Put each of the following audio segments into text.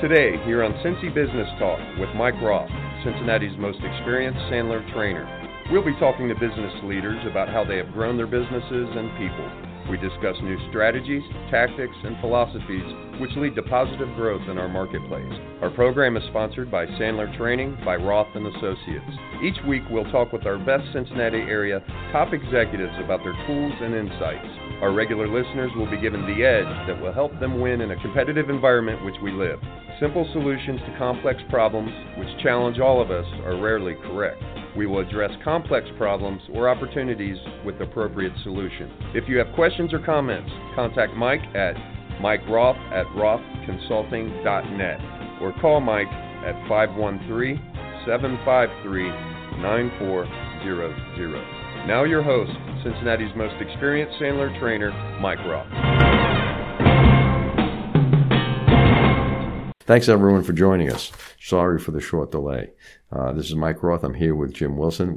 Today, here on Cincy Business Talk with Mike Roth, Cincinnati's most experienced Sandler trainer. We'll be talking to business leaders about how they have grown their businesses and people. We discuss new strategies, tactics, and philosophies which lead to positive growth in our marketplace. Our program is sponsored by Sandler Training by Roth and Associates. Each week we'll talk with our best Cincinnati area top executives about their tools and insights. Our regular listeners will be given the edge that will help them win in a competitive environment which we live. Simple solutions to complex problems, which challenge all of us, are rarely correct. We will address complex problems or opportunities with appropriate solutions. If you have questions or comments, contact Mike at Mike Roth at rothconsulting.net or call Mike at 513 753 9400. Now, your host, Cincinnati's most experienced Sandler trainer, Mike Roth. Thanks everyone for joining us. Sorry for the short delay. Uh, this is Mike Roth. I'm here with Jim Wilson.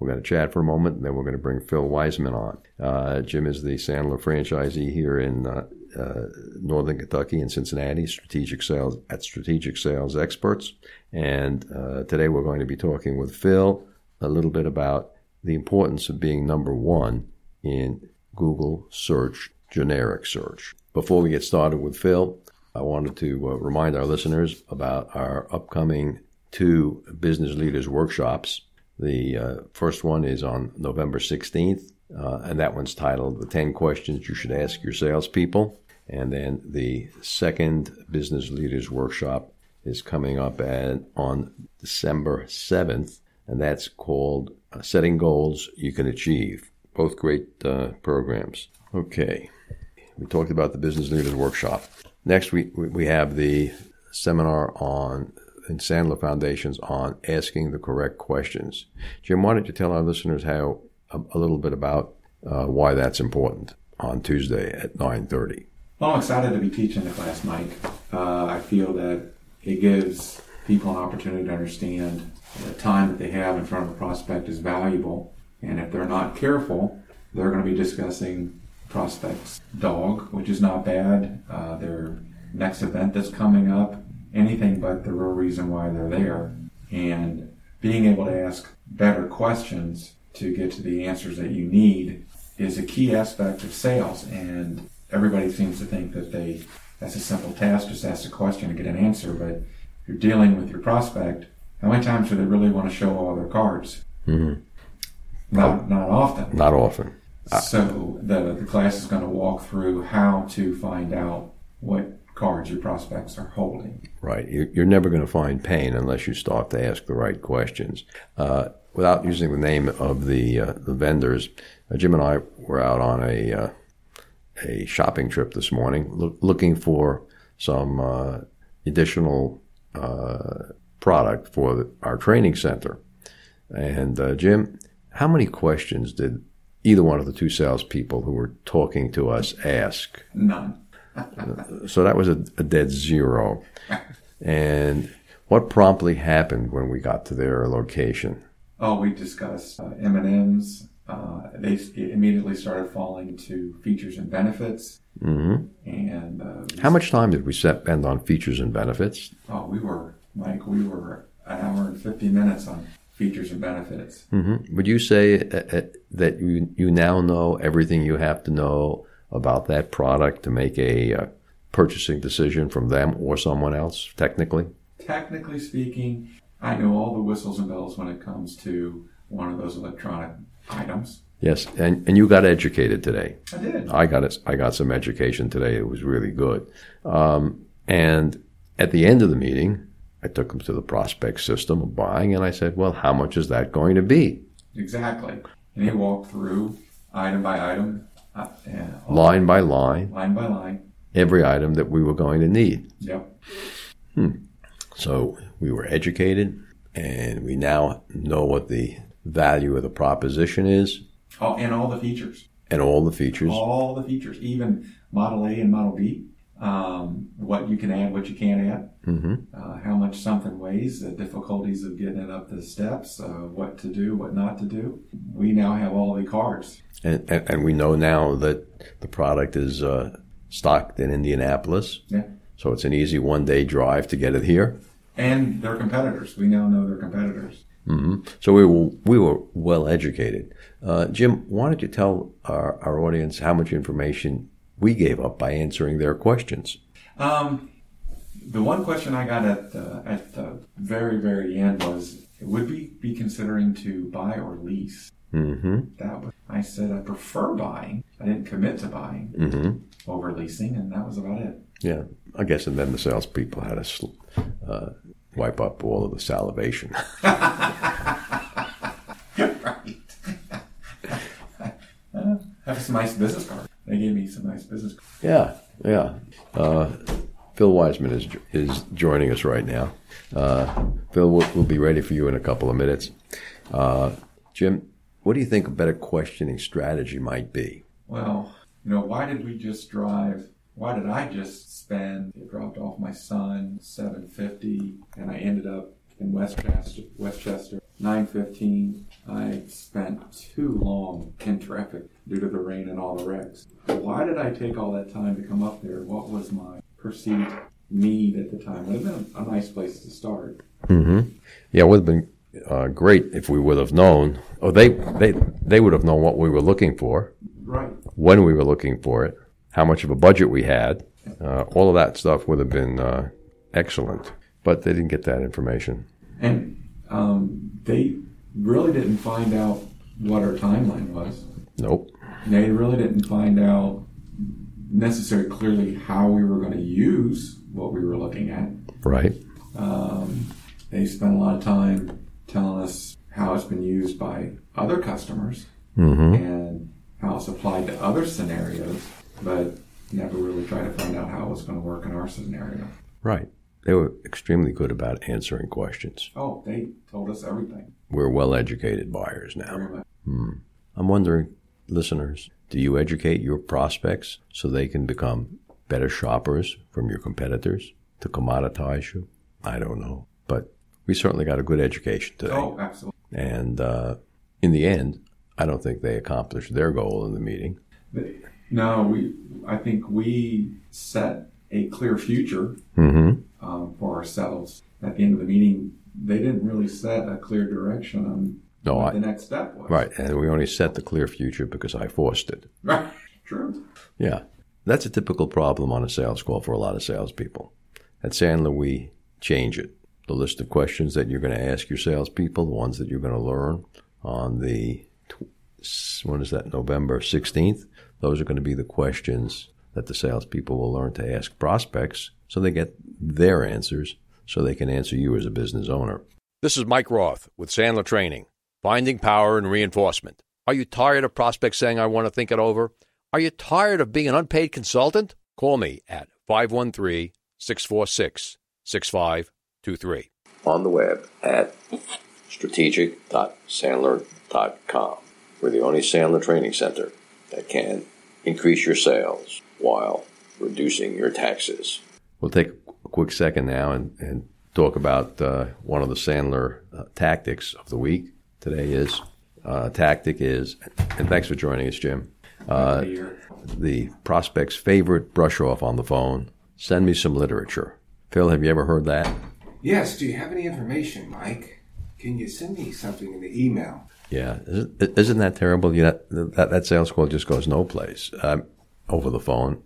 We're going to chat for a moment, and then we're going to bring Phil Wiseman on. Uh, Jim is the Sandler franchisee here in uh, uh Northern Kentucky and Cincinnati, strategic sales at Strategic Sales Experts. And uh, today we're going to be talking with Phil a little bit about the importance of being number one in Google search, generic search. Before we get started with Phil, I wanted to uh, remind our listeners about our upcoming two business leaders workshops. The uh, first one is on November 16th, uh, and that one's titled The 10 Questions You Should Ask Your Salespeople. And then the second business leaders workshop is coming up at, on December 7th, and that's called Setting Goals You Can Achieve. Both great uh, programs. Okay, we talked about the business leaders workshop. Next, we, we have the seminar on in Sandler Foundations on asking the correct questions. Jim, why don't you tell our listeners how a, a little bit about uh, why that's important on Tuesday at 9:30? Well, I'm excited to be teaching the class, Mike. Uh, I feel that it gives people an opportunity to understand the time that they have in front of a prospect is valuable, and if they're not careful, they're going to be discussing prospect's dog, which is not bad. Uh, their next event that's coming up, anything but the real reason why they're there. And being able to ask better questions to get to the answers that you need is a key aspect of sales. And everybody seems to think that they that's a simple task, just ask a question and get an answer. But you're dealing with your prospect, how many times do they really want to show all their cards? Mm-hmm. Not, not often. Not often. So the, the class is going to walk through how to find out what cards your prospects are holding. Right. You're never going to find pain unless you start to ask the right questions. Uh, without using the name of the uh, the vendors, uh, Jim and I were out on a uh, a shopping trip this morning, lo- looking for some uh, additional uh, product for the, our training center. And Jim, how many questions did either one of the two salespeople who were talking to us ask? None. so that was a, a, dead zero. And what promptly happened when we got to their location? Oh, we discussed uh, M&Ms. Uh, they immediately started falling to features and benefits. Mm-hmm. And uh, how much time did we spend on features and benefits? Oh, we were Mike. We were an hour and fifty minutes on features and benefits. Mm-hmm. Would you say uh, uh, that you you now know everything you have to know about that product to make a uh, purchasing decision from them or someone else? Technically, technically speaking, I know all the whistles and bells when it comes to one of those electronic items. Yes, and, and you got educated today. I did. I got it. I got some education today. It was really good. Um, and at the end of the meeting, I took him to the prospect system of buying, and I said, "Well, how much is that going to be?" Exactly, and he walked through item by item, uh, line by line, line by line, every item that we were going to need. Yep. Hmm. So we were educated, and we now know what the value of the proposition is. Oh, and all the features. And all the features. All the features, even Model A and Model B um, what you can add, what you can't add, mm-hmm. uh, how much something weighs, the difficulties of getting it up the steps, uh, what to do, what not to do. We now have all the cards. And, and, and we know now that the product is uh, stocked in Indianapolis. Yeah. So it's an easy one day drive to get it here. And their competitors. We now know their competitors. Mm-hmm. So we were, we were well educated. Uh, Jim, why don't you tell our, our audience how much information we gave up by answering their questions? Um, the one question I got at the, at the very, very end was would we be considering to buy or lease? Mm-hmm. That was, I said I prefer buying. I didn't commit to buying Mm-hmm. over leasing, and that was about it. Yeah, I guess, and then the salespeople had to uh, wipe up all of the salivation. right. Uh, have some nice business cards. They gave me some nice business cards. yeah, yeah. Uh, Phil Wiseman is is joining us right now. Uh, Phil, we'll, we'll be ready for you in a couple of minutes. Uh, Jim, what do you think a better questioning strategy might be? Well, you know, why did we just drive? Why did I just spend? It dropped off my son seven fifty, and I ended up in West Chester. Westchester nine fifteen. I spent too long in traffic due to the rain and all the wrecks. Why did I take all that time to come up there? What was my perceived need at the time? Would have been a nice place to start. Mm-hmm. Yeah, it would have been uh, great if we would have known, or they, they, they would have known what we were looking for, Right. when we were looking for it, how much of a budget we had. Uh, all of that stuff would have been uh, excellent, but they didn't get that information. And um, they really didn't find out what our timeline was. Nope. They really didn't find out necessarily clearly how we were going to use what we were looking at. Right. Um, they spent a lot of time telling us how it's been used by other customers Mm-hmm. and how it's applied to other scenarios, but never really tried to find out how it was going to work in our scenario. Right. They were extremely good about answering questions. Oh, they told us everything. We're well educated buyers now. Much. I'm wondering, listeners, do you educate your prospects so they can become better shoppers from your competitors to commoditize you? I don't know. But we certainly got a good education today. Oh, absolutely. And uh, in the end, I don't think they accomplished their goal in the meeting. No, we. I think we set a clear future Mm-hmm. um, for ourselves. At the end of the meeting, they didn't really set a clear direction on No, what I, the next step was. right. And we only set the clear future because I forced it. Right. True. Yeah. That's a typical problem on a sales call for a lot of salespeople. At Sandler, we change it. The list of questions that you're going to ask your salespeople, the ones that you're going to learn on the, when is that, November 16th? Those are going to be the questions that the salespeople will learn to ask prospects so they get their answers so they can answer you as a business owner. This is Mike Roth with Sandler Training, finding power and reinforcement. Are you tired of prospects saying, I want to think it over? Are you tired of being an unpaid consultant? Call me at 513 646 6523. on the web at strategic.sandler.com. We're the only Sandler training center that can increase your sales while reducing your taxes. We'll take a quick second now and, and talk about uh, one of the Sandler uh, tactics of the week. Today is uh, tactic is, and thanks for joining us, Jim. Uh, Here. the prospect's favorite brush off on the phone. Send me some literature. Phil, have you ever heard that? Yes, do you have any information, Mike? Can you send me something in the email? Yeah, isn't, isn't that terrible? You know, that that sales call just goes no place um, over the phone,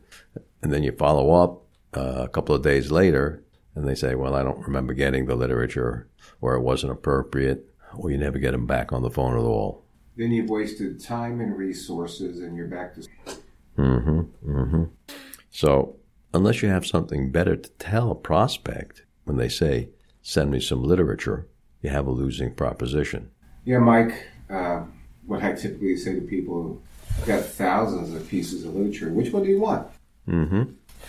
and then you follow up uh, a couple of days later, and they say, "Well, I don't remember getting the literature, or it wasn't appropriate, or you never get them back on the phone at all." Then you've wasted time and resources and you're back to. Mm-hmm. Mm-hmm. So, unless you have something better to tell a prospect when they say, "Send me some literature," you have a losing proposition. Yeah, Mike, uh, what I typically say to people, I've got thousands of pieces of literature. Which one do you want? Mm-hmm.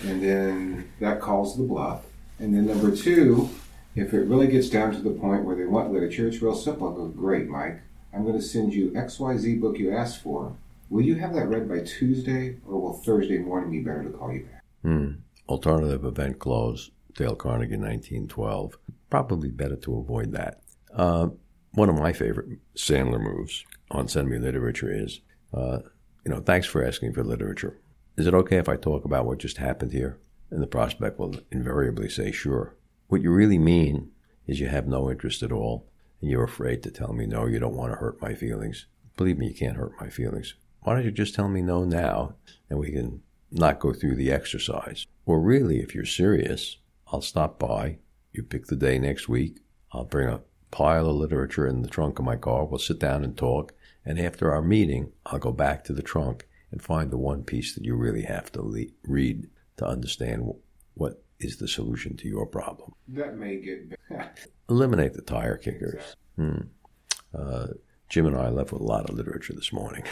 And then that calls the bluff. And then number two, if it really gets down to the point where they want literature, it's real simple. I go, great, Mike. I'm going to send you XYZ book you asked for. Will you have that read by Tuesday, or will Thursday morning be better to call you back? Hmm. Alternative event close, Dale Carnegie, 1912. Probably better to avoid that. Uh, one of my favorite Sandler moves on Send Me Literature is, uh, you know, thanks for asking for literature. Is it okay if I talk about what just happened here? And the prospect will invariably say, sure. What you really mean is you have no interest at all, and you're afraid to tell me no, you don't want to hurt my feelings. Believe me, you can't hurt my feelings. Why don't you just tell me no now, and we can not go through the exercise? Or really, if you're serious, I'll stop by. You pick the day next week. I'll bring a pile of literature in the trunk of my car. We'll sit down and talk. And after our meeting, I'll go back to the trunk and find the one piece that you really have to le- read to understand what is the solution to your problem. That may get. Eliminate the tire kickers. Hmm. Uh, Jim and I left with a lot of literature this morning,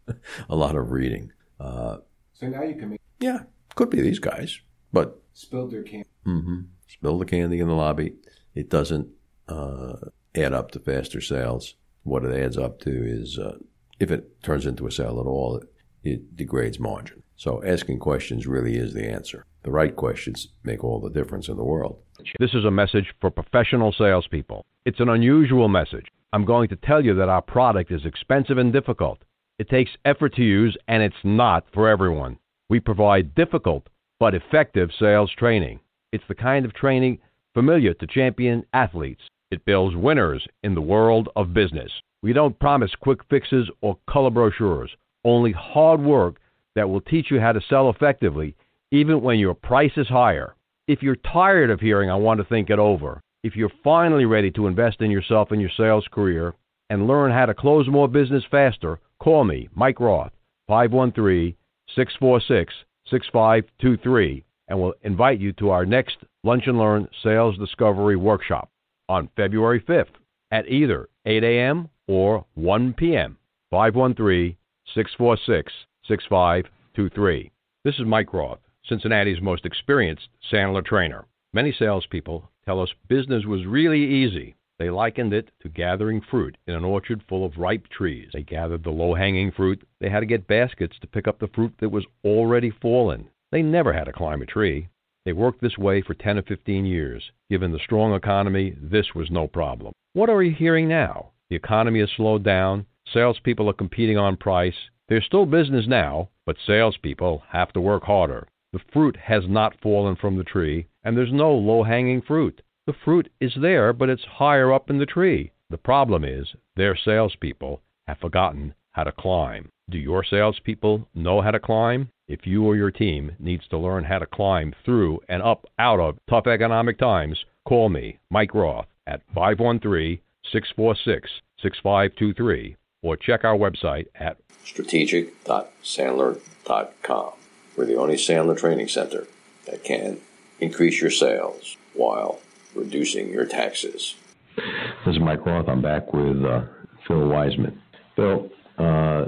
a lot of reading. Uh, so now you can make. Yeah, could be these guys, but spilled their candy. Mm-hmm. Spill the candy in the lobby. It doesn't uh, add up to faster sales. What it adds up to is, uh, if it turns into a sale at all, it, it degrades margin. So asking questions really is the answer. The right questions make all the difference in the world. This is a message for professional salespeople. It's an unusual message. I'm going to tell you that our product is expensive and difficult. It takes effort to use, and it's not for everyone. We provide difficult but effective sales training. It's the kind of training familiar to champion athletes. It builds winners in the world of business. We don't promise quick fixes or color brochures, only hard work that will teach you how to sell effectively, even when your price is higher. If you're tired of hearing, I want to think it over, if you're finally ready to invest in yourself and your sales career and learn how to close more business faster, call me, Mike Roth, 513 646 6523, and we'll invite you to our next Lunch and Learn Sales Discovery Workshop on February 5th at either 8 a.m. or 1 p.m. 513 646 6523. This is Mike Roth, Cincinnati's most experienced Sandler trainer. Many salespeople tell us business was really easy. They likened it to gathering fruit in an orchard full of ripe trees. They gathered the low hanging fruit. They had to get baskets to pick up the fruit that was already fallen. They never had to climb a tree. They worked this way for 10 or 15 years. Given the strong economy, this was no problem. What are you hearing now? The economy has slowed down. Salespeople are competing on price. There's still business now, but salespeople have to work harder. The fruit has not fallen from the tree, and there's no low hanging fruit. The fruit is there, but it's higher up in the tree. The problem is their salespeople have forgotten how to climb. Do your salespeople know how to climb? If you or your team needs to learn how to climb through and up out of tough economic times, call me, Mike Roth, at 513 646 6523 or check our website at strategic.sandler.com. We're the only Sandler training center that can increase your sales while reducing your taxes. This is Mike Roth. I'm back with uh, Phil Wiseman. Phil, uh,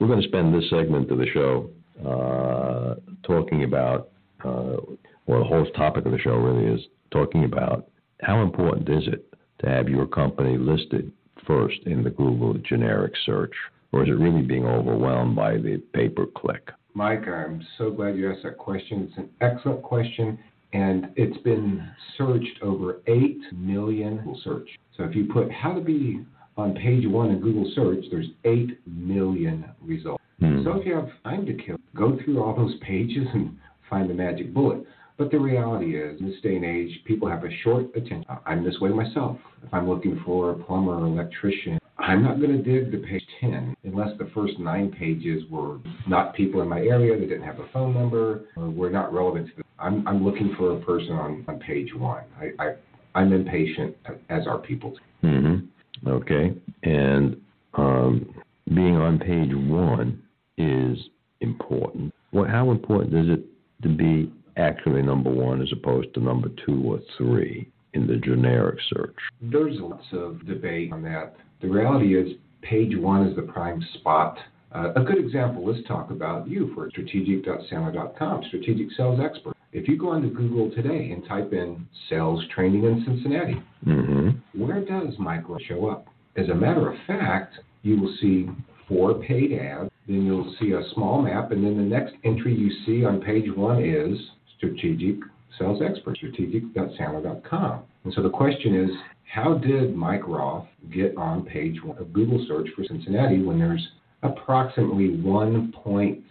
we're going to spend this segment of the show uh, talking about, uh, well, the whole topic of the show really is talking about how important is it to have your company listed first in the Google generic search, or is it really being overwhelmed by the pay per click? Mike, I'm so glad you asked that question. It's an excellent question, and it's been searched over 8 million search. So if you put how to be on page one in Google search, there's 8 million results. Hmm. So if you have time to kill, go through all those pages and find the magic bullet. But the reality is, in this day and age, people have a short attention. I'm this way myself. If I'm looking for a plumber or electrician, I'm not going to dig to page 10 unless the first nine pages were not people in my area, they didn't have a phone number, or were not relevant to the. I'm, I'm looking for a person on, on page one. I, I, I'm impatient, as are people. Mm-hmm. Okay. And um, being on page one is important. Well, how important is it to be actually number one as opposed to number two or three in the generic search? There's lots of debate on that. The reality is, page one is the prime spot. Uh, a good example, let's talk about you for strategic.sandler.com, strategic sales expert. If you go onto Google today and type in sales training in Cincinnati, mm-hmm. where does Michael show up? As a matter of fact, you will see four paid ads. Then you'll see a small map, and then the next entry you see on page one is strategic sales expert, strategic.sandler.com. And so the question is, how did Mike Roth get on page one of Google search for Cincinnati when there's approximately 1.6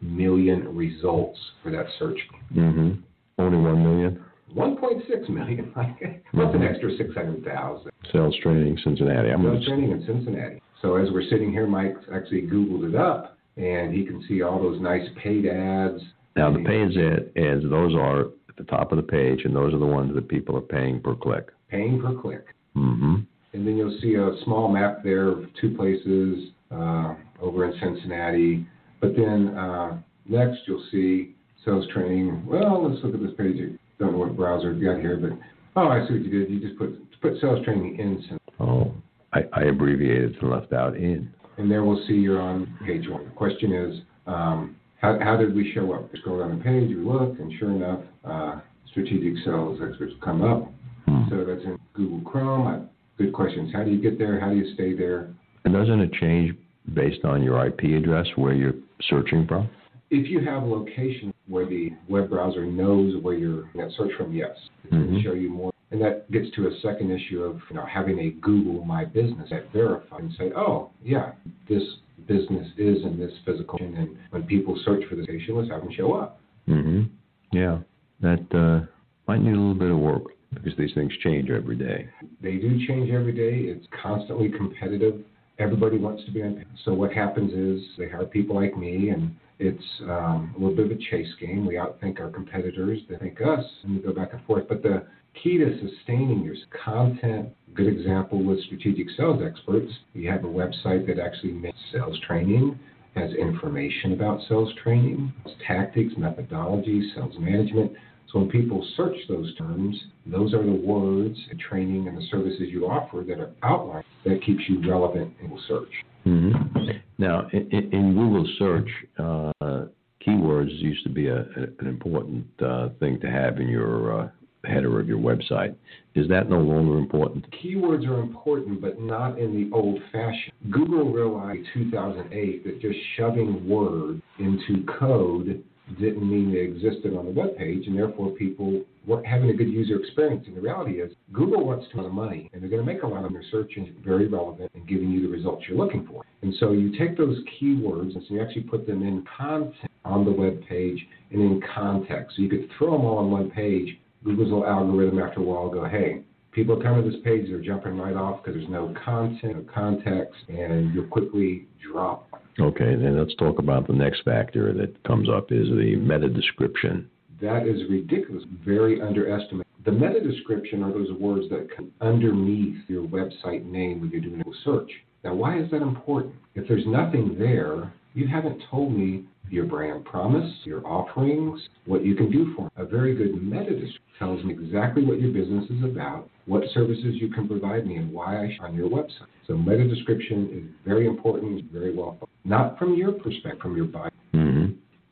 million results for that search? Mm-hmm. Only one million 1.6 million. What's an extra 600,000? sales training Cincinnati. I'm Sales training in Cincinnati. So as we're sitting here, Mike's actually Googled it up, and he can see all those nice paid ads. now the paid ad, ads, those are at the top of the page, and those are the ones that people are paying per click. Paying per click. Mm-hmm. And then you'll see a small map there of two places uh, over in Cincinnati. But then uh, next you'll see sales training. Well, let's look at this page. I don't know what browser you got here, but oh, I see what you did. You just put put sales training in, Cincinnati. Oh, I, I abbreviated and left out in. and there we'll see you're on page one. The question is, um, how, how did we show up? We scroll down the page, we look, and sure enough, uh, strategic sales experts come up. Hmm. So that's in Google Chrome. I, good questions. How do you get there? How do you stay there? And doesn't it change based on your IP address where you're searching from? If you have location where the web browser knows where you're in that search from, yes, it's going Mhm. to show you more. And that gets to a second issue of you know having a Google My Business that verify and say, oh yeah, this business is in this physical, and when people search for this station, let's have them show up. Mm-hmm. Yeah, that uh, might need a little bit of work because these things change every day. They do change every day. It's constantly competitive. Everybody wants to be on. So what happens is they hire people like me, and it's um, a little bit of a chase game. We outthink our competitors, they think us, and we go back and forth. But the key to sustaining your content, good example with strategic sales experts, you have a website that actually makes sales training, has information about sales training, tactics, methodology, sales management. So when people search those terms, those are the words, the training, and the services you offer that are outlined that keeps you relevant in Google search. hmm Now, in, in Google search, uh, keywords used to be a, an important uh, thing to have in your uh, header of your website. Is that no longer important? Keywords are important, but not in the old fashioned. Google realized in 2008 that just shoving words into code didn't mean they existed on the web page, and therefore people weren't having a good user experience. And the reality is, Google wants to make money, and they're going to make a lot of their search engine very relevant and giving you the results you're looking for. And so you take those keywords and so you actually put them in content on the web page and in context. So you could throw them all on one page. Google's little algorithm after a while go, hey, people come to this page, they're jumping right off because there's no content, no context, and you'll quickly drop. Okay, then let's talk about the next factor that comes up is the meta description. That is ridiculous, very underestimated. The meta description are those words that come underneath your website name when you're doing a search. Now, why is that important? If there's nothing there, you haven't told me your brand promise, your offerings, what you can do for me. A very good meta description tells me exactly what your business is about, what services you can provide me, and why I should on your website. So meta description is very important, it's very well thought. Not from your perspective, from your buyer. hmm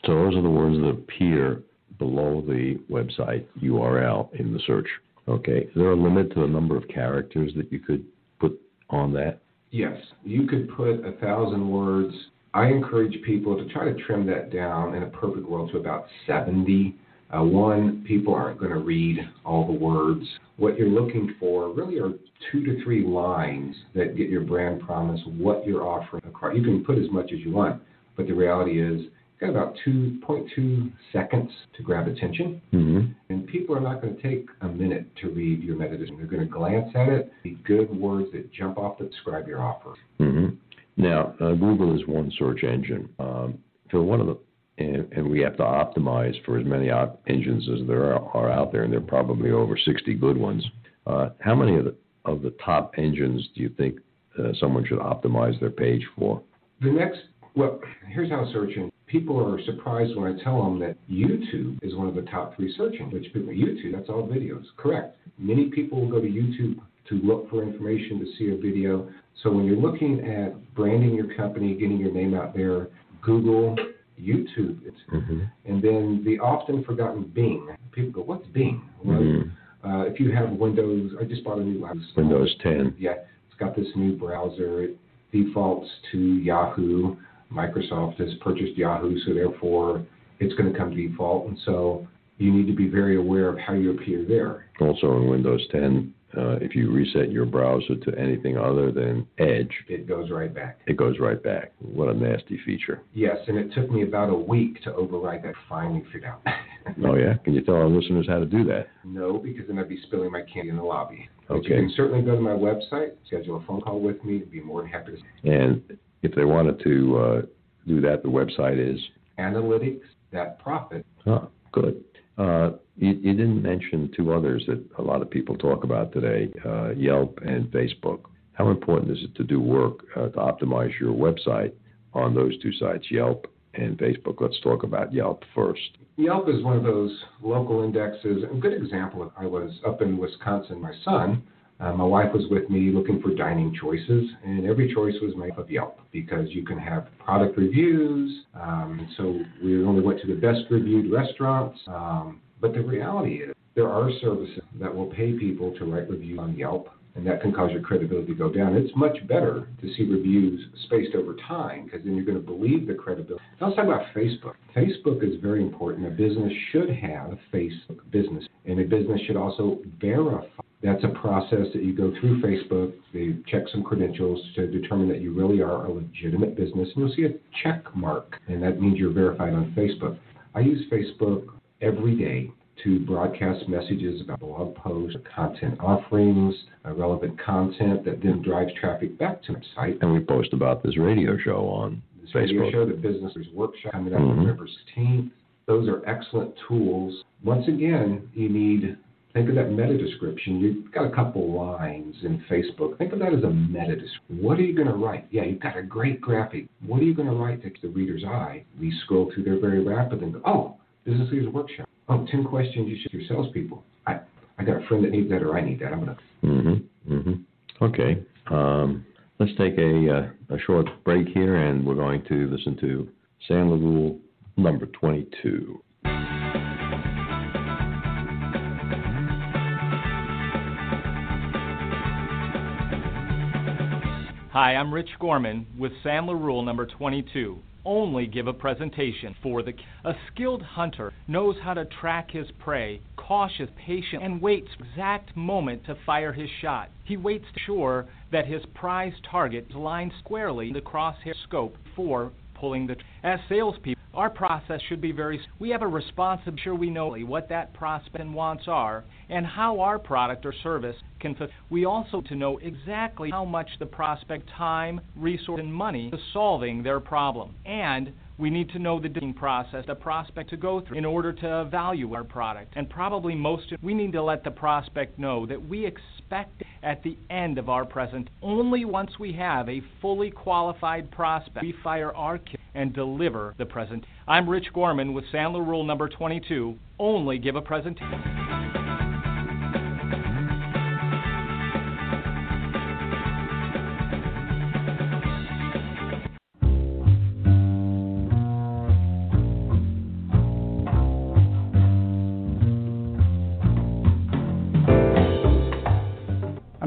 So those are the words that appear below the website URL in the search. Okay, is there a limit to the number of characters that you could put on that? Yes, you could put a thousand words. I encourage people to try to trim that down in a perfect world to about 70. Uh, one, people aren't going to read all the words. What you're looking for really are two to three lines that get your brand promise, what you're offering across. You can put as much as you want, but the reality is, you've got about 2.2 seconds to grab attention. hmm And people are not going to take a minute to read your metadata. They're going to glance at it, the good words that jump off to describe your offer. hmm Now, uh, Google is one search engine. Um, so one of the and, and we have to optimize for as many op- engines as there are, are out there, and there are probably over 60 good ones. Uh, how many of the of the top engines do you think uh, someone should optimize their page for? The next, well, here's how searching. People are surprised when I tell them that YouTube is one of the top three search engines. Which people, YouTube, that's all videos. Correct. Many people will go to YouTube to look for information to see a video. So when you're looking at branding your company, getting your name out there, Google, YouTube, it's, Mm-hmm. and then the often forgotten Bing. People go, "What's Bing?" Well, Mhm. uh, if you have Windows, I just bought a new laptop. Windows 10. Yeah, it's got this new browser. It defaults to Yahoo. Microsoft has purchased Yahoo, so therefore it's going to come default. And so you need to be very aware of how you appear there. Also in Windows 10, uh, if you reset your browser to anything other than Edge, it goes right back. It goes right back. What a nasty feature. Yes, and it took me about a week to override that. Finally figured out. oh yeah, can you tell our listeners how to do that? No, because then I'd be spilling my candy in the lobby. Okay. But you can certainly go to my website, schedule a phone call with me. I'd be more than happy to. And if they wanted to uh, do that, the website is analytics.profit. Oh, good. Uh, you, you, didn't mention two others that a lot of people talk about today uh, Yelp and Facebook. How important is it to do work uh, to optimize your website on those two sites, Yelp and Facebook? Let's talk about Yelp first. Yelp is one of those local indexes. A good example I was up in Wisconsin, my son. Uh, my wife was with me looking for dining choices, and every choice was made of Yelp because you can have product reviews. Um, so we only went to the best reviewed restaurants. Um, but the reality is, there are services that will pay people to write reviews on Yelp, and that can cause your credibility to go down. It's much better to see reviews spaced over time because then you're going to believe the credibility. Now let's talk about Facebook. Facebook is very important. A business should have a Facebook business, and a business should also verify. That's a process that you go through Facebook. They check some credentials to determine that you really are a legitimate business, and you'll see a check mark, and that means you're verified on Facebook. I use Facebook every day to broadcast messages about blog posts, content offerings, uh, relevant content that then drives traffic back to the site. And we post about this radio show on this Facebook. radio show, the Business Workshop coming up mm-hmm. November 16th. Those are excellent tools. Once again, you need think of that meta description. You've got a couple lines in Facebook. Think of that as a meta description. What are you going to write? Yeah, you've got a great graphic. What are you going to write to the reader's eye? We scroll through there very rapidly and go, oh, Business Leaders Workshop. Oh, 10 questions you should your salespeople. I, I got a friend that needs that or I need that. I'm going to. Mm-hmm. Mm-hmm. Okay. Um, let's take a, uh, a short break here and we're going to listen to Sandler Rule number 22. Hi, I'm Rich Gorman with Sandler Rule number 22 only give a presentation for the a skilled hunter knows how to track his prey cautious patient and waits exact moment to fire his shot. He waits to ensure that his prize target is lined squarely in the crosshair scope before pulling the as salespeople our process should be very we have a responsibility sure we know what that prospect and wants are and how our product or service can fulfill. We also to know exactly how much the prospect time, resource and money to solving their problem. And we need to know the process the prospect to go through in order to value our product. And probably most, we need to let the prospect know that we expect at the end of our present. Only once we have a fully qualified prospect, we fire our and deliver the present. I'm Rich Gorman with Sandler Rule number 22. Only give a presentation.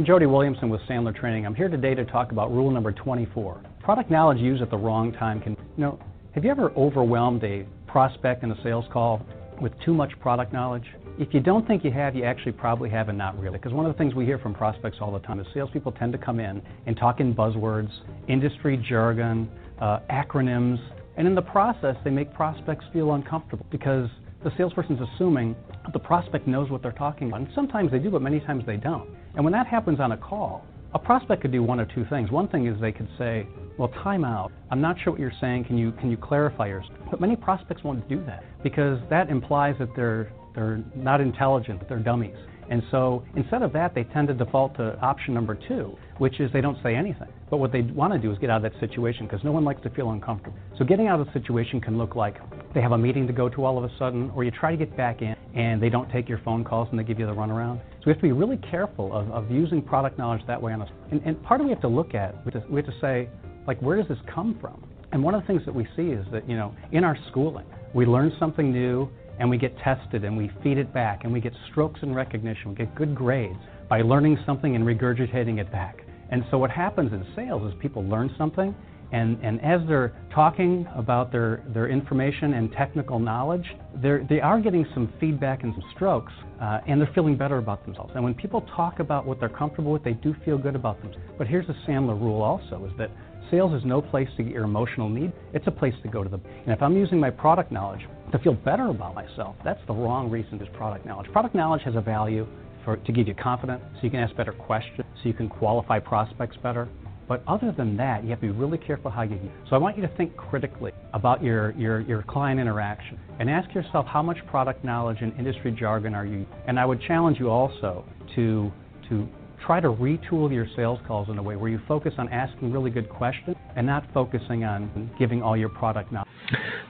Jody Williamson with Sandler Training. I'm here today to talk about rule number 24. Product knowledge used at the wrong time can, you know, have you ever overwhelmed a prospect in a sales call with too much product knowledge? If you don't think you have, you actually probably have and not really. Because one of the things we hear from prospects all the time is salespeople tend to come in and talk in buzzwords, industry jargon, uh, acronyms, and in the process, they make prospects feel uncomfortable because the salesperson's assuming the prospect knows what they're talking about. And sometimes they do, but many times they don't. And when that happens on a call, a prospect could do one or two things. One thing is they could say, "Well, time out. I'm not sure what you're saying. Can you can you clarify yourself?" But many prospects won't do that because that implies that they're they're not intelligent, they're dummies. And so instead of that, they tend to default to option number two, which is they don't say anything. But what they want to do is get out of that situation because no one likes to feel uncomfortable. So getting out of the situation can look like they have a meeting to go to all of a sudden, or you try to get back in and they don't take your phone calls and they give you the runaround. So we have to be really careful of, of using product knowledge that way on us. And, and part of we have to look at, we have to, we have to say, like, where does this come from? And one of the things that we see is that, you know, in our schooling, we learn something new and we get tested and we feed it back and we get strokes and recognition, we get good grades by learning something and regurgitating it back. And so what happens in sales is people learn something And, and as they're talking about their, their information and technical knowledge, they're, they are getting some feedback and some strokes, uh, and they're feeling better about themselves. And when people talk about what they're comfortable with, they do feel good about themselves. But here's the Sandler rule also, is that sales is no place to get your emotional need. It's a place to go to the. And if I'm using my product knowledge to feel better about myself, that's the wrong reason to product knowledge. Product knowledge has a value for, to give you confidence, so you can ask better questions, so you can qualify prospects better. But other than that, you have to be really careful how you. So I want you to think critically about your, your, your client interaction and ask yourself how much product knowledge and industry jargon are you. And I would challenge you also to to try to retool your sales calls in a way where you focus on asking really good questions and not focusing on giving all your product knowledge.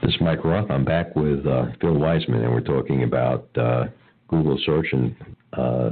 This is Mike Roth. I'm back with uh, Phil Wiseman, and we're talking about uh, Google search and uh,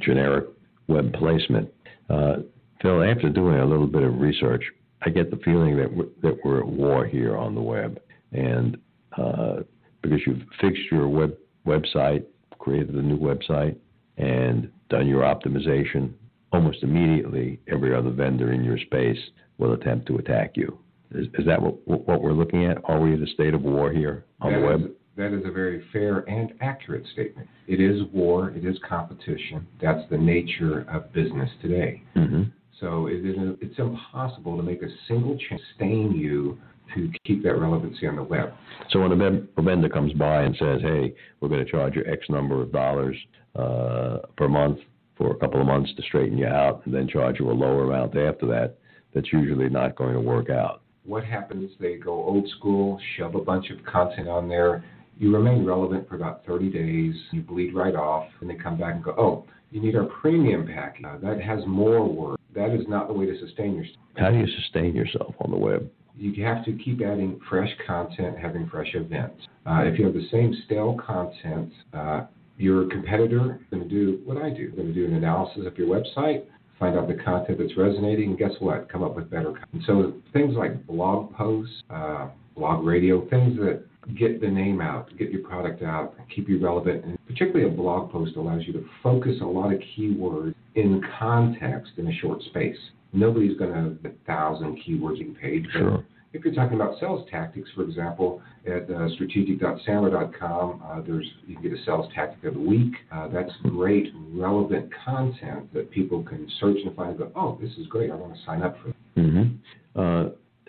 generic web placement. Uh, Phil, after doing a little bit of research, I get the feeling that we're, that we're at war here on the web, and uh, because you've fixed your web website, created a new website, and done your optimization, almost immediately every other vendor in your space will attempt to attack you. Is, is that what, what we're looking at? Are we in a state of war here on that the web? Is, that is a very fair and accurate statement. It is war, it is competition. That's the nature of business today. Mm-hmm. So it is, it's impossible to make a single change sustain you to keep that relevancy on the web. So when a vendor comes by and says, "Hey, we're going to charge you X number of dollars uh, per month for a couple of months to straighten you out, and then charge you a lower amount after that," that's usually not going to work out. What happens? They go old school, shove a bunch of content on there. You remain relevant for about 30 days. You bleed right off, and they come back and go, "Oh, you need our premium package. Uh, that has more work." That is not the way to sustain yourself. How do you sustain yourself on the web? you have to keep adding fresh content, having fresh events. Uh, if you have the same stale content, uh, your competitor is going to do what I do. They're going to do an analysis of your website, find out the content that's resonating, and guess what? Come up with better content. So things like blog posts, uh, blog radio, things that get the name out, get your product out, keep you relevant. And particularly a blog post allows you to focus a lot of keywords in context in a short space. Nobody's going to have a thousand keywords in page. Sure. If you're talking about sales tactics, for example, at uh, strategic.sandler.com, uh, there's you can get a sales tactic of the week. Uh, that's great, relevant content that people can search and find and go, oh, this is great. I want to sign up for. It. Mm-hmm. Uh,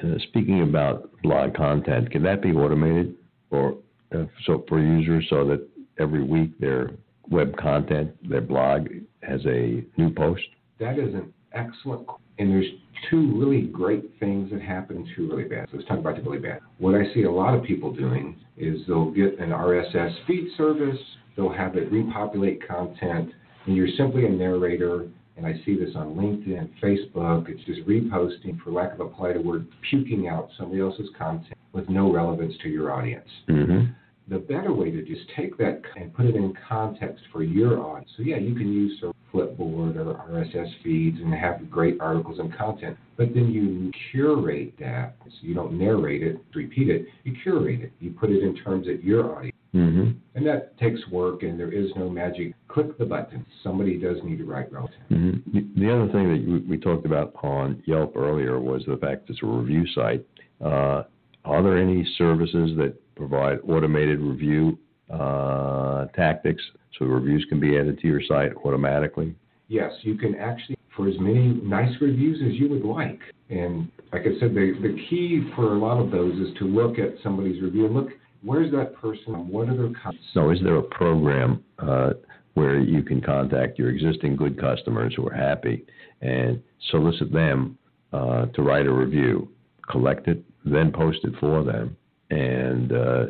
uh, speaking about blog content, can that be automated or uh, so for users so that every week their web content, their blog, has a new post? That is an excellent and there's two really great things that happen and two really bad. So let's talk about the really bad. What I see a lot of people doing is they'll get an RSS feed service, they'll have it repopulate content, and you're simply a narrator. And I see this on LinkedIn, Facebook. It's just reposting, for lack of a politer word, puking out somebody else's content with no relevance to your audience. Mm-hmm. The better way to just take that and put it in context for your audience. So yeah, you can use Flipboard or RSS feeds and have great articles and content. But then you curate that. So you don't narrate it, repeat it. You curate it. You put it in terms of your audience. Mm-hmm. And that takes work, and there is no magic. Click the button. Somebody does need to write relevant. Mm-hmm. The other thing that we talked about on Yelp earlier was the fact it's a review site. Uh, are there any services that provide automated review uh, tactics so reviews can be added to your site automatically? Yes, you can actually for as many nice reviews as you would like. And like I said, the, the key for a lot of those is to look at somebody's review and look where's that person, what are their comments. So, is there a program uh, where you can contact your existing good customers who are happy and solicit them uh, to write a review, collect it, then post it for them, and uh,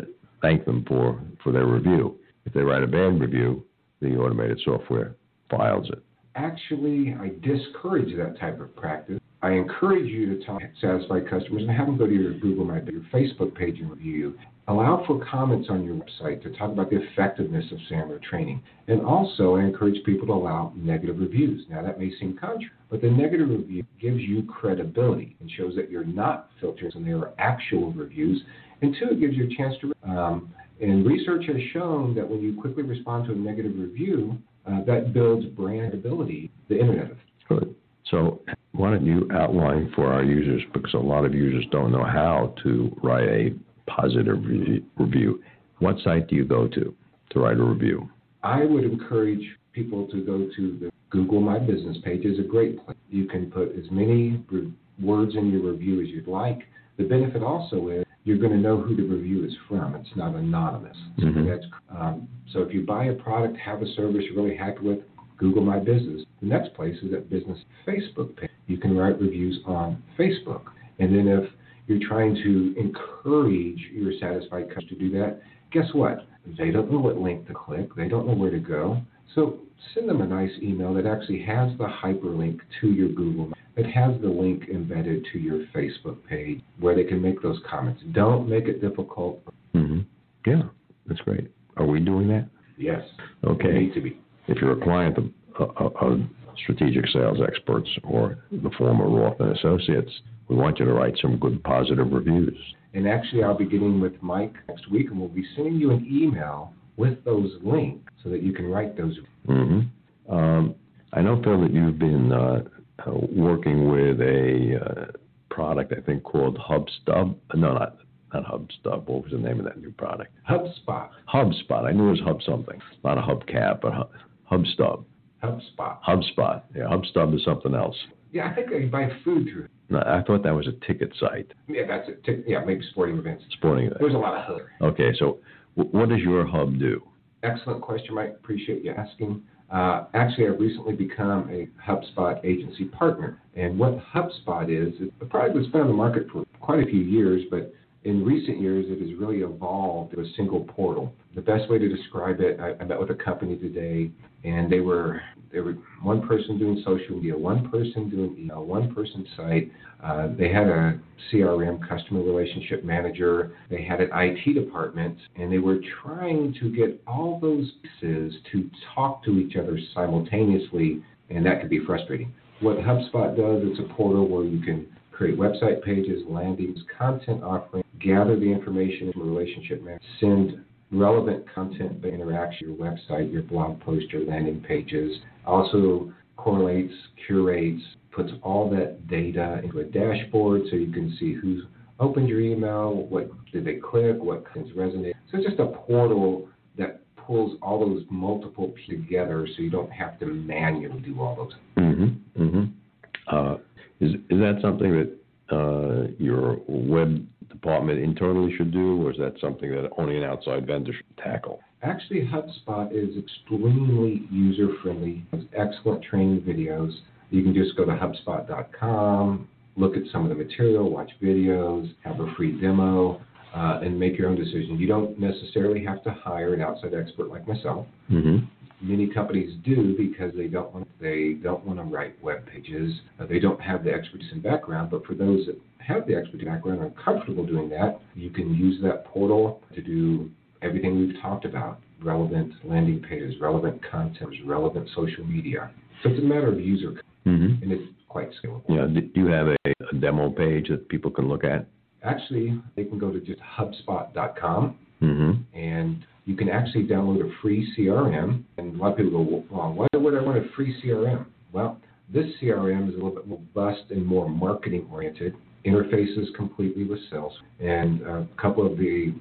thank them for, for their review? If they write a bad review, the automated software files it. Actually, I discourage that type of practice. I encourage you to talk satisfied customers and have them go to your Google My your Facebook page and review. Allow for comments on your website to talk about the effectiveness of Sandler training. And also, I encourage people to allow negative reviews. Now, that may seem contrary, but the negative review gives you credibility and shows that you're not filtering and they are actual reviews. And two, it gives you a chance to um, and research has shown that when you quickly respond to a negative review, uh, that builds brand ability, the internet. Good. So, why don't you outline for our users, because a lot of users don't know how to write a positive re- review. What site do you go to to write a review? I would encourage people to go to the Google My Business page. is a great place. You can put as many re- words in your review as you'd like. The benefit also is you're going to know who the review is from. It's not anonymous. Mm-hmm. So, that's, um, so if you buy a product, have a service you're really happy with, Google My Business. The next place is that business Facebook page. You can write reviews on Facebook. And then if you're trying to encourage your satisfied customers to do that, guess what? They don't know what link to click. They don't know where to go. So send them a nice email that actually has the hyperlink to your Google, that has the link embedded to your Facebook page where they can make those comments. Don't make it difficult. Mm-hmm. Yeah, that's great. Are we doing that? Yes. Okay. We need to be. If you're a client of, of, of strategic sales experts or the former Roth and Associates, we want you to write some good positive reviews. And actually, I'll be getting with Mike next week, and we'll be sending you an email with those links so that you can write those. Mm-hmm. Um, I know, Phil, that you've been uh, uh, working with a uh, product I think called HubStub. No, not not HubStub. What was the name of that new product? HubSpot. HubSpot. I knew it was Hub something. Not a Hubcap, but Hub, HubStub. HubSpot. HubSpot. Yeah, HubStub is something else. Yeah, I think I buy food through. No, I thought that was a ticket site. Yeah, that's it. Yeah, maybe sporting events. Sporting events. There's a lot of hub. Okay, so what does your hub do? Excellent question, Mike. Appreciate you asking. Uh, actually, I've recently become a HubSpot agency partner. And what HubSpot is, the product has been on the market for quite a few years, but in recent years, it has really evolved to a single portal. The best way to describe it, I, I met with a company today, and they were they were one person doing social media, one person doing email, one person site. Uh, they had a CRM, customer relationship manager. They had an IT department, and they were trying to get all those pieces to talk to each other simultaneously, and that could be frustrating. What HubSpot does, it's a portal where you can create website pages, landings, content offerings, gather the information from a relationship manager, send relevant content that interacts your website, your blog post, your landing pages. Also correlates, curates, puts all that data into a dashboard so you can see who's opened your email, what did they click, what things resonate. So it's just a portal that pulls all those multiple together so you don't have to manually do all those. Mm-hmm. Mm-hmm. Uh, is is that something that uh, your web department internally should do, or is that something that only an outside vendor should tackle? Actually, HubSpot is extremely user friendly. Has excellent training videos. You can just go to HubSpot.com, look at some of the material, watch videos, have a free demo, uh, and make your own decision. You don't necessarily have to hire an outside expert like myself. Mm-hmm. Many companies do because they don't want they don't want to write web pages. Uh, they don't have the expertise and background. But for those that have the expertise background and are comfortable doing that, you can use that portal to do everything we've talked about: relevant landing pages, relevant content, relevant social media. So it's a matter of user, Mm-hmm. and it's quite scalable. Yeah. Do you have a, a demo page that people can look at? Actually, they can go to just HubSpot.com Mm-hmm. and you can actually download a free CRM. And a lot of people go, well, why would I want a free CRM? Well, this CRM is a little bit more robust and more marketing oriented. Interfaces completely with sales, and a couple of the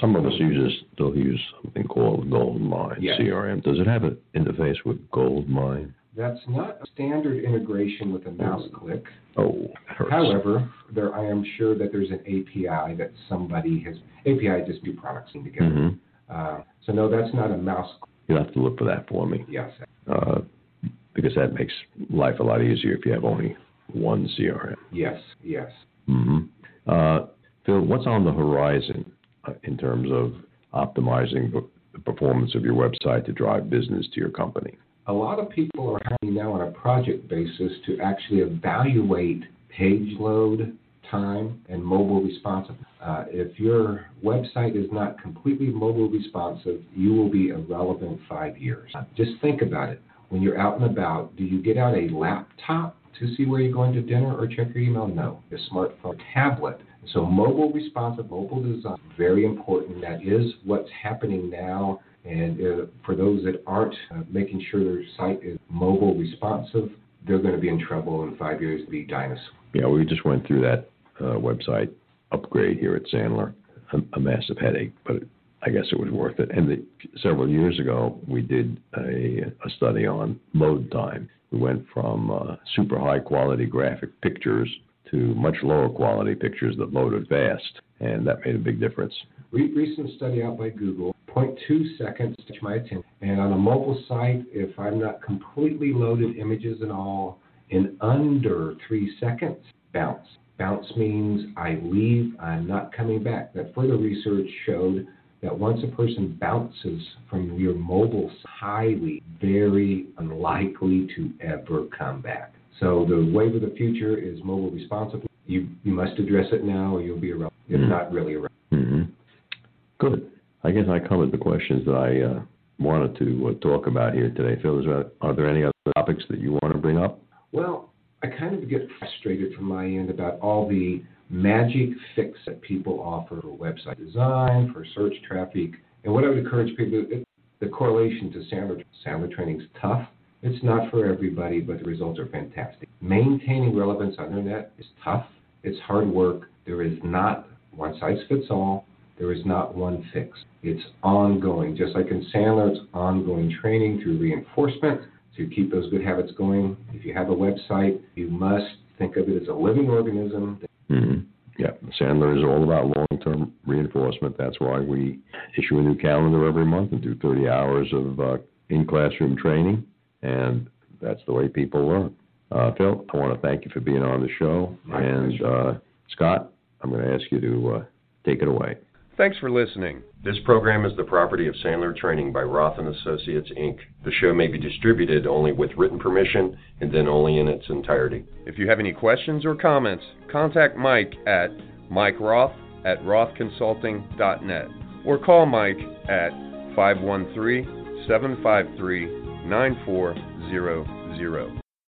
Some of us users still use something called Goldmine. CRM. Does it have an interface with Goldmine? that's not a standard integration with a mouse click. Oh, that hurts. However, there I am sure that there's an API that somebody has. API just do products in together. hmm Uh, so no, that's not a mouse. You'll have to look for that for me. Yes, uh, because that makes life a lot easier if you have only one CRM. yes, yes. hmm Uh, Phil, what's on the horizon uh, in terms of optimizing the the performance of your website to drive business to your company? a lot of people are hiring now on a project basis to actually evaluate page load time and mobile responsive. Uh, if your website is not completely mobile responsive, you will be irrelevant five years. Uh, just think about it. When you're out and about, do you get out a laptop to see where you're going to dinner or check your email? No. A smartphone, tablet. So mobile responsive, mobile design, very important. That is what's happening now and uh, for those that aren't uh, making sure their site is mobile responsive, they're going to be in trouble in five years be dinosaurs. Yeah, we just went through that uh, website upgrade here at Sandler, a, a massive headache, but I guess it was worth it. And the, several years ago, we did a, a study on load time. We went from uh, super high quality graphic pictures to much lower quality pictures that loaded fast, and that made a big difference. Recent study out by Google, 0.2 seconds to my attention. And on a mobile site, if I'm not completely loaded images and all, in under three seconds, bounce. Bounce means I leave, I'm not coming back. That further research showed that once a person bounces from your mobile, highly, very unlikely to ever come back. So the wave of the future is mobile responsibly. You you must address it now, or you'll be around. If mm-hmm. not really around. Mm-hmm. Good. I guess I covered the questions that I uh, wanted to uh, talk about here today. Phil, there, are there any other topics that you want to bring up? Well, I kind of get frustrated from my end about all the magic fix that people offer for website design, for search traffic. And what I would encourage people, it, the correlation to Sandler, Sandler training is tough. It's not for everybody, but the results are fantastic. Maintaining relevance on the internet is tough. It's hard work. There is not one size fits all. There is not one fix. It's ongoing. Just like in Sandler, it's ongoing training through reinforcement to keep those good habits going. If you have a website, you must think of it as a living organism Mm-hmm. Yeah, Sandler is all about long-term reinforcement. That's why we issue a new calendar every month and do 30 hours of uh, in-classroom training, and that's the way people learn. Uh, Phil, I want to thank you for being on the show, My and uh, Scott, I'm going to ask you to uh, take it away. Thanks for listening. This program is the property of Sandler Training by Roth and Associates Inc. The show may be distributed only with written permission and then only in its entirety. If you have any questions or comments, contact Mike at Mike Roth at rothconsulting.net or call Mike at 513 753 9400.